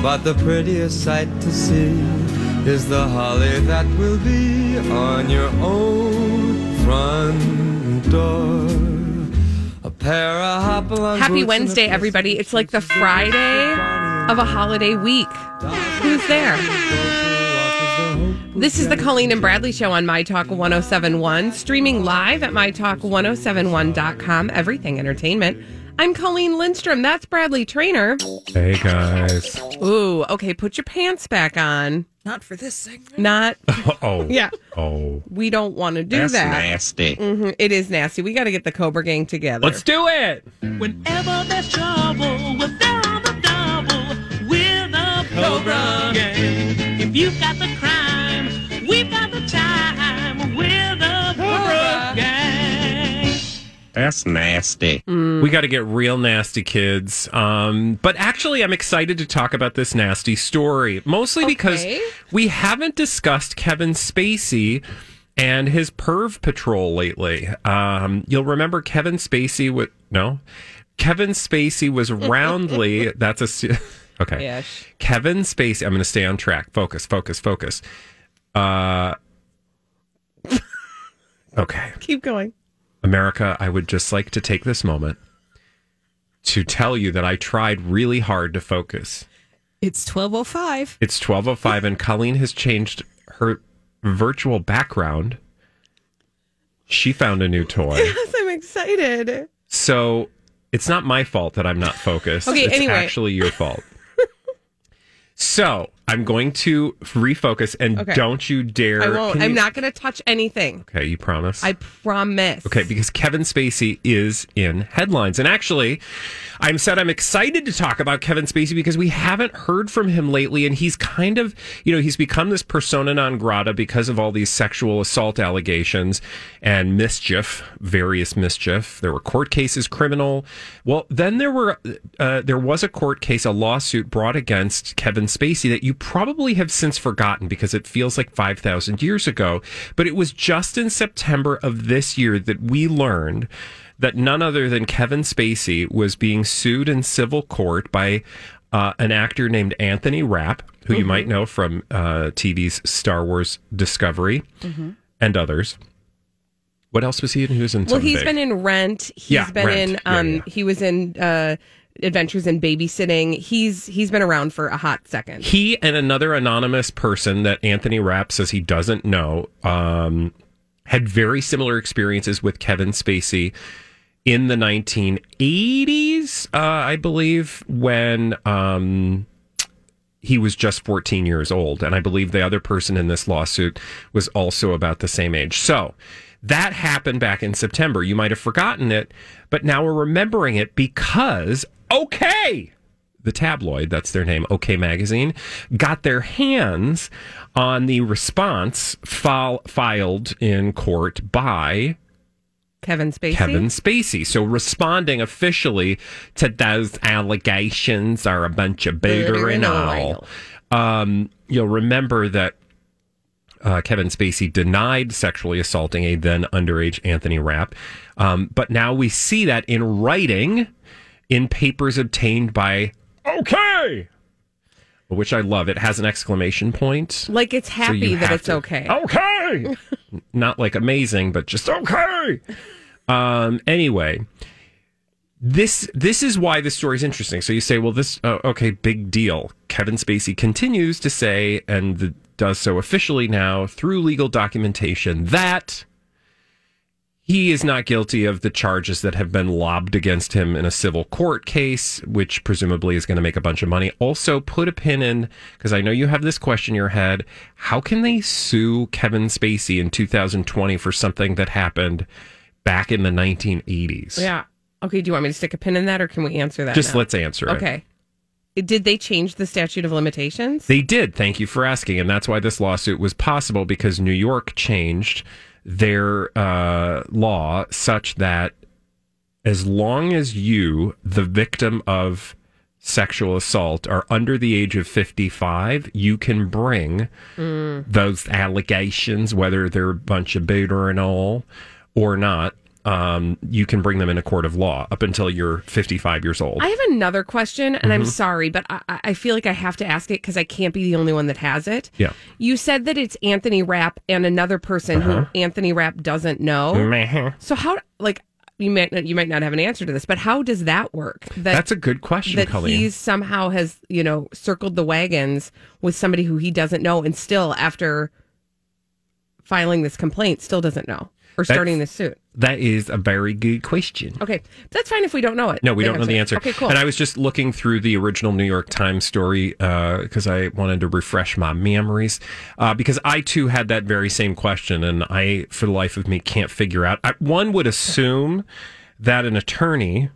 But the prettiest sight to see is the holly that will be on your own front door. A pair of hopalong Happy boots and a Wednesday, everybody. It's like the Friday of a holiday week. Who's there? This is the Colleen and Bradley Show on My Talk 1071, streaming live at MyTalk1071.com. Everything Entertainment. I'm Colleen Lindstrom. That's Bradley Traynor. Hey guys. Ooh, okay, put your pants back on. Not for this segment. Not, Oh. yeah, Oh. we don't want to do That's that. nasty. Mhm, It is nasty. We got to get the Cobra Gang together. Let's do it. Whenever there's trouble, we're there on the double with a Cobra Gang. If you've got the crime, we've got That's nasty. We got to get real nasty, kids. Um, but actually, I'm excited to talk about this nasty story, mostly because we haven't discussed Kevin Spacey and his perv patrol lately. Um, you'll remember Kevin Spacey with no, Kevin Spacey was roundly. that's a okay. Yes. Kevin Spacey. I'm going to stay on track. Focus. Focus. Focus. Uh, okay. Keep going. America, I would just like to take this moment to tell you that I tried really hard to focus. It's 1205. It's 12:05 and Colleen has changed her virtual background. She found a new toy. Yes, I'm excited. So, it's not my fault that I'm not focused. Okay, it's anyway. actually your fault. so, I'm going to refocus and Okay. don't you dare I won't. I'm not going to touch anything. Okay, you promise? I promise. Okay, because Kevin Spacey is in headlines. And actually, I'm said I'm excited to talk about Kevin Spacey because we haven't heard from him lately. And he's kind of, you know, he's become this persona non grata because of all these sexual assault allegations and mischief, various mischief. There were court cases, criminal. Well, then there were, uh, there was a court case, a lawsuit brought against Kevin Spacey that you probably have since forgotten because it feels like 5,000 years ago. But it was just in September of this year that we learned that none other than Kevin Spacey was being sued in civil court by uh, an actor named Anthony Rapp, who you might know from uh, TV's Star Wars Discovery and others. What else was he in? Who's in Well, he's big. been in Rent. He's Yeah, been Rent. in. Yeah, Um, yeah. He was in uh, Adventures in Babysitting. He's he's been around for a hot second. he and another anonymous person that Anthony Rapp says he doesn't know um, had very similar experiences with Kevin Spacey in the 1980s, uh, I believe, when um, he was just 14 years old. And I believe the other person in this lawsuit was also about the same age. So that happened back in September. You might have forgotten it, but now we're remembering it because, okay, the tabloid, that's their name, OK Magazine, got their hands on the response file, filed in court by Kevin Spacey. Kevin Spacey. So responding officially to those allegations are a bunch of and and all. Um, you'll remember that uh, Kevin Spacey denied sexually assaulting a then underage Anthony Rapp. Um, but now we see that in writing in papers obtained by OK, which I love. It has an exclamation point. Like it's happy you that it's to- okay. Okay. Not like amazing, but just okay. Um anyway, this this is why this story is interesting. So you say, well this uh, okay, big deal. Kevin Spacey continues to say, and the, does so officially now through legal documentation, that he is not guilty of the charges that have been lobbed against him in a civil court case, which presumably is going to make a bunch of money. Also, put a pin in, because I know you have this question in your head how can they sue Kevin Spacey in 2020 for something that happened back in the 1980s? Yeah. Okay. Do you want me to stick a pin in that, or can we answer that? Just now? let's answer it. Okay. Did they change the statute of limitations? They did. Thank you for asking. And that's why this lawsuit was possible because New York changed their uh, law such that as long as you, the victim of sexual assault, are under the age of 55, you can bring those allegations, whether they're a bunch of booter and all or not. Um, you can bring them in a court of law up until you're 55 years old. I have another question, and Mm-hmm. I'm sorry, but I, I feel like I have to ask it because I can't be the only one that has it. Yeah. You said that it's Anthony Rapp and another person Uh-huh. who Anthony Rapp doesn't know. So how, like, you might not, you might not have an answer to this, but how does that work? That, That's a good question, that Colleen. he somehow has you know circled the wagons with somebody who he doesn't know, and still after filing this complaint, still doesn't know or starting this suit. That is a very good question. Okay, that's fine if we don't know it. No, we don't know the answer. Okay, cool. And I was just looking through the original New York Times story because I wanted to refresh my memories uh, because I too had that very same question, and I, for the life of me, can't figure out. I, one would assume that an attorney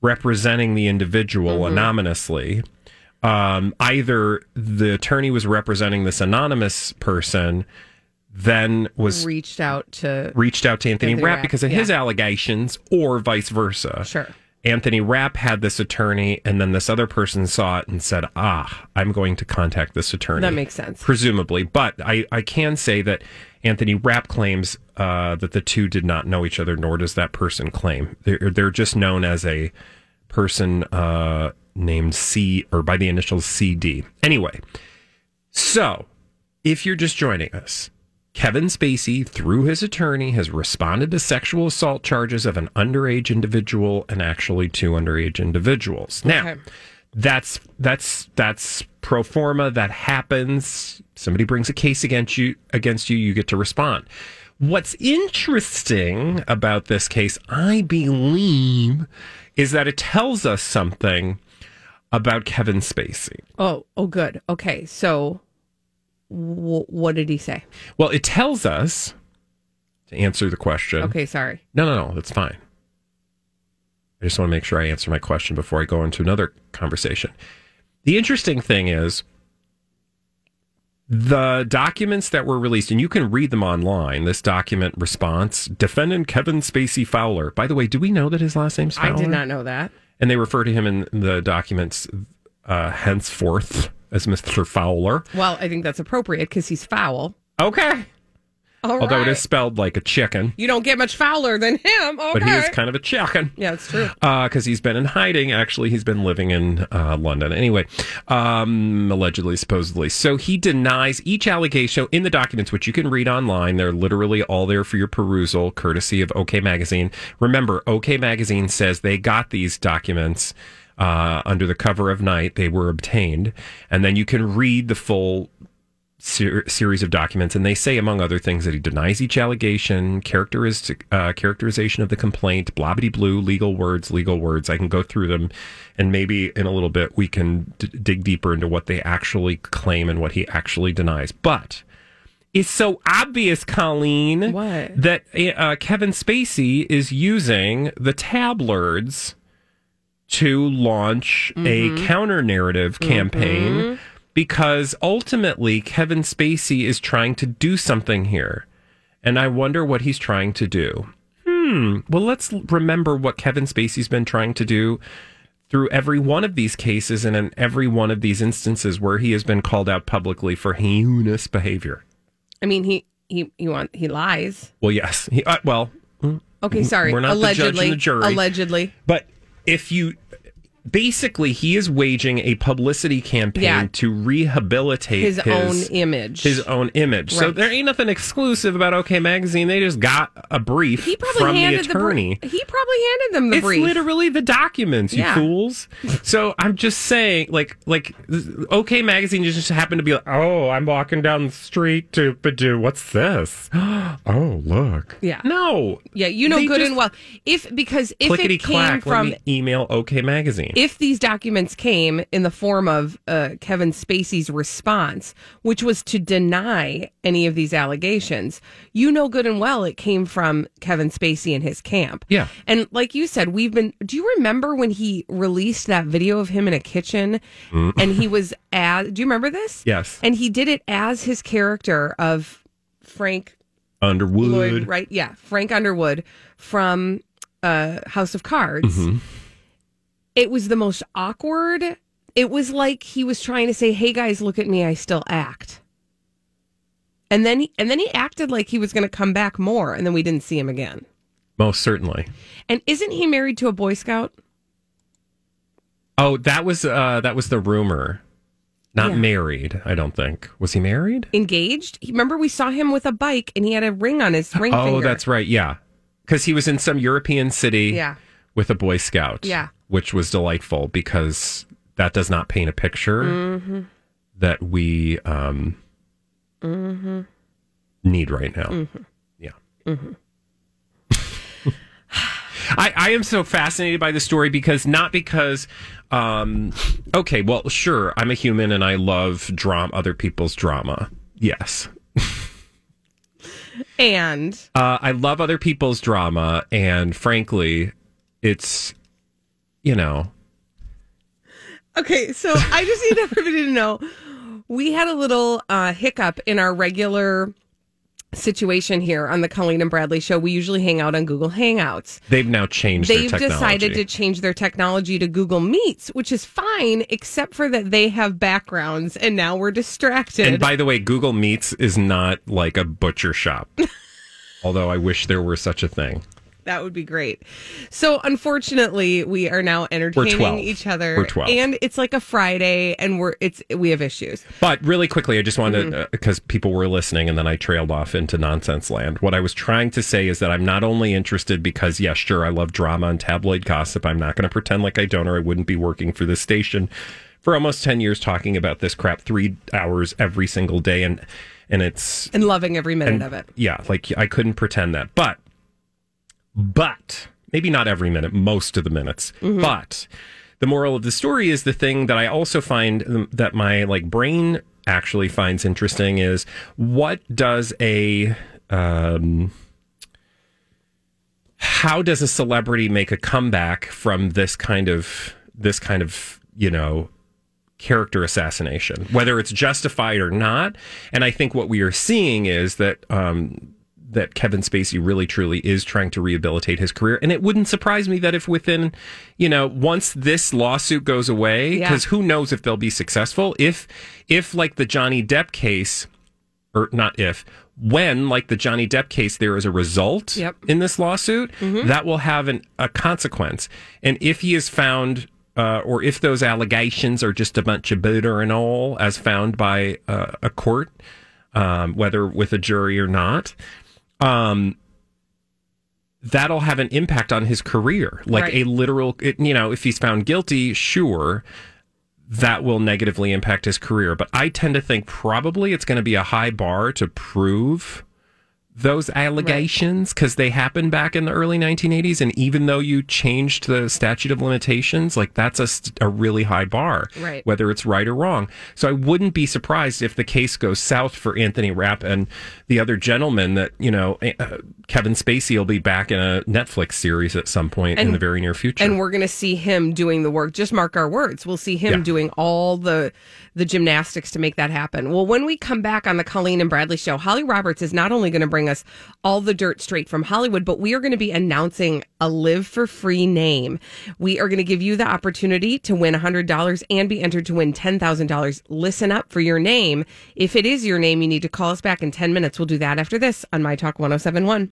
representing the individual Mm-hmm. anonymously. Um, either the attorney was representing this anonymous person, then was reached out to reached out to Anthony, Anthony Rapp Rapp, because of yeah. his allegations, or vice versa. Sure. Anthony Rapp had this attorney, and then this other person saw it and said, "Ah, I'm going to contact this attorney." That makes sense. presumably. But I, I can say that Anthony Rapp claims uh, that the two did not know each other, nor does that person claim. They're they're just known as a person uh, named C or by the initials CD. Anyway, so if you're just joining us, Kevin Spacey, through his attorney, has responded to sexual assault charges of an underage individual and actually two underage individuals. Now, Okay. that's that's that's pro forma. That happens. Somebody brings a case against you. Against you, you get to respond. What's interesting about this case, I believe, is that it tells us something about Kevin Spacey. Oh, oh, good. Okay, so w- what did he say? Well, it tells us to answer the question. Okay, sorry. No, no, no, that's fine. I just want to make sure I answer my question before I go into another conversation. The interesting thing is the documents that were released, and you can read them online. This document response defendant Kevin Spacey Fowler. By the way, do we know that his last name's Fowler? I did not know that. And they refer to him in the documents uh, henceforth as Mr. Fowler. Well, I think that's appropriate because he's foul. Okay. All Although it right. is spelled like a chicken, You don't get much fouler than him. Okay. but he is kind of a chicken. yeah, it's true. because he's been in hiding. Actually, he's been living in uh, London. Anyway, um, allegedly, supposedly. So he denies each allegation in the documents, which you can read online. They're literally all there for your perusal, courtesy of OK Magazine. Remember, OK Magazine says they got these documents. Uh, under the cover of night, they were obtained, and then you can read the full ser- series of documents, and they say, among other things, that he denies each allegation, characteristic uh, characterization of the complaint, blah blue, legal words, legal words. I can go through them, and maybe in a little bit we can d- dig deeper into what they actually claim and what he actually denies. But it's so obvious, Colleen, What? that uh, Kevin Spacey is using the tablets to launch a counter narrative campaign because ultimately Kevin Spacey is trying to do something here. And I wonder what he's trying to do. Hmm. Well, let's remember what Kevin Spacey's been trying to do through every one of these cases and in every one of these instances where he has been called out publicly for heinous behavior. I mean, he he he want he lies. Well, yes. He, uh, well, Okay, sorry. We're not the judge and the jury. allegedly. But if you basically he is waging a publicity campaign Yeah. to rehabilitate His, own image. his own image. So there ain't nothing exclusive about OK Magazine. They just got a brief he probably from the handed attorney. brief. He probably handed them the it's brief. It's literally the documents, you Yeah. fools. So I'm just saying, like, like OK Magazine just happened to be like, oh, I'm walking down the street to, do what's this? Oh, look. Yeah. No. yeah, you know They good and well. If because if it came from email OK Magazine. If these documents came in the form of uh, Kevin Spacey's response, which was to deny any of these allegations, you know good and well it came from Kevin Spacey and his camp. Yeah. And like you said, we've been. Do you remember when he released that video of him in a kitchen and he was as. Do you remember this? Yes. And he did it as his character of Frank Underwood. Lloyd, right? Yeah, Frank Underwood from uh, House of Cards. Mm-hmm. It was the most awkward. It was like he was trying to say, "Hey guys, look at me, I still act." And then, he, and then he acted like he was going to come back more, and then we didn't see him again. Most certainly. And isn't he married to a Boy Scout? Oh, that was uh that was the rumor. Not Yeah. married, I don't think. Was he married? Engaged? Remember, we saw him with a bike, and he had a ring on his ring oh, finger. that's right. Yeah. Cuz he was in some European city Yeah. with a boy scout. Yeah. Which was delightful because that does not paint a picture Mm-hmm. that we um need right now. Mm-hmm. Yeah. I, I am so fascinated by the story because not because um okay well sure i'm a human and i love drama other people's drama yes And uh, i love other people's drama and frankly it's you know Okay, so I just need everybody to know we had a little uh, hiccup in our regular situation here on the Colleen and Bradley show. We usually hang out on Google Hangouts. they've now changed They've their technology decided to change their technology to Google Meets, which is fine, except for that they have backgrounds and now we're distracted. and by the way google meets is not like a butcher shop although i wish there were such a thing that would be great. So, unfortunately, we are now entertaining each other. We're 12. And it's like a Friday and we're it's we have issues. But really quickly, I just wanted Mm-hmm. because people were listening, and then I trailed off into nonsense land. What I was trying to say is that I'm not only interested because, yes, sure, I love drama and tabloid gossip. I'm not going to pretend like I don't, or I wouldn't be working for this station for almost ten years talking about this crap three hours every single day, and and it's And loving every minute and- of it. Yeah, like I couldn't pretend that. But, but maybe not every minute, most of the minutes. Mm-hmm. But the moral of the story is the thing that I also find um, that my like brain actually finds interesting is what does a um, how does a celebrity make a comeback from this kind of this kind of you know character assassination, whether it's justified or not. And I think what we are seeing is that um, that Kevin Spacey really truly is trying to rehabilitate his career. And it wouldn't surprise me that if within, you know, once this lawsuit goes away, Yeah. because who knows if they'll be successful. If if like the Johnny Depp case, or not if. When, like the Johnny Depp case, there is a result Yep. in this lawsuit, that will have an, a consequence. And if he is found, uh, or if those allegations are just a bunch of butter and all, as found by uh, a court, um, whether with a jury or not, um, that'll have an impact on his career. Like Right. a literal, it, you know, if he's found guilty, sure, that will negatively impact his career. But I tend to think probably it's going to be a high bar to prove those allegations because they happened back in the early 1980s. And even though you changed the statute of limitations, like that's a, st- a really high bar, Right. whether it's right or wrong. So I wouldn't be surprised if the case goes south for Anthony Rapp and the other gentleman that, you know, uh, Kevin Spacey will be back in a Netflix series at some point in the very near future. and we're going to see him doing the work just mark our words we'll see him Yeah. doing all the the gymnastics to make that happen well when we come back on the colleen and bradley show holly roberts is not only going to bring us all the dirt straight from hollywood but we are going to be announcing a live for free name. We are going to give you the opportunity to win $100 and be entered to win $10000 listen up for your name. If it is your name you need to call us back in 10 minutes. We'll do that after this on my talk 1071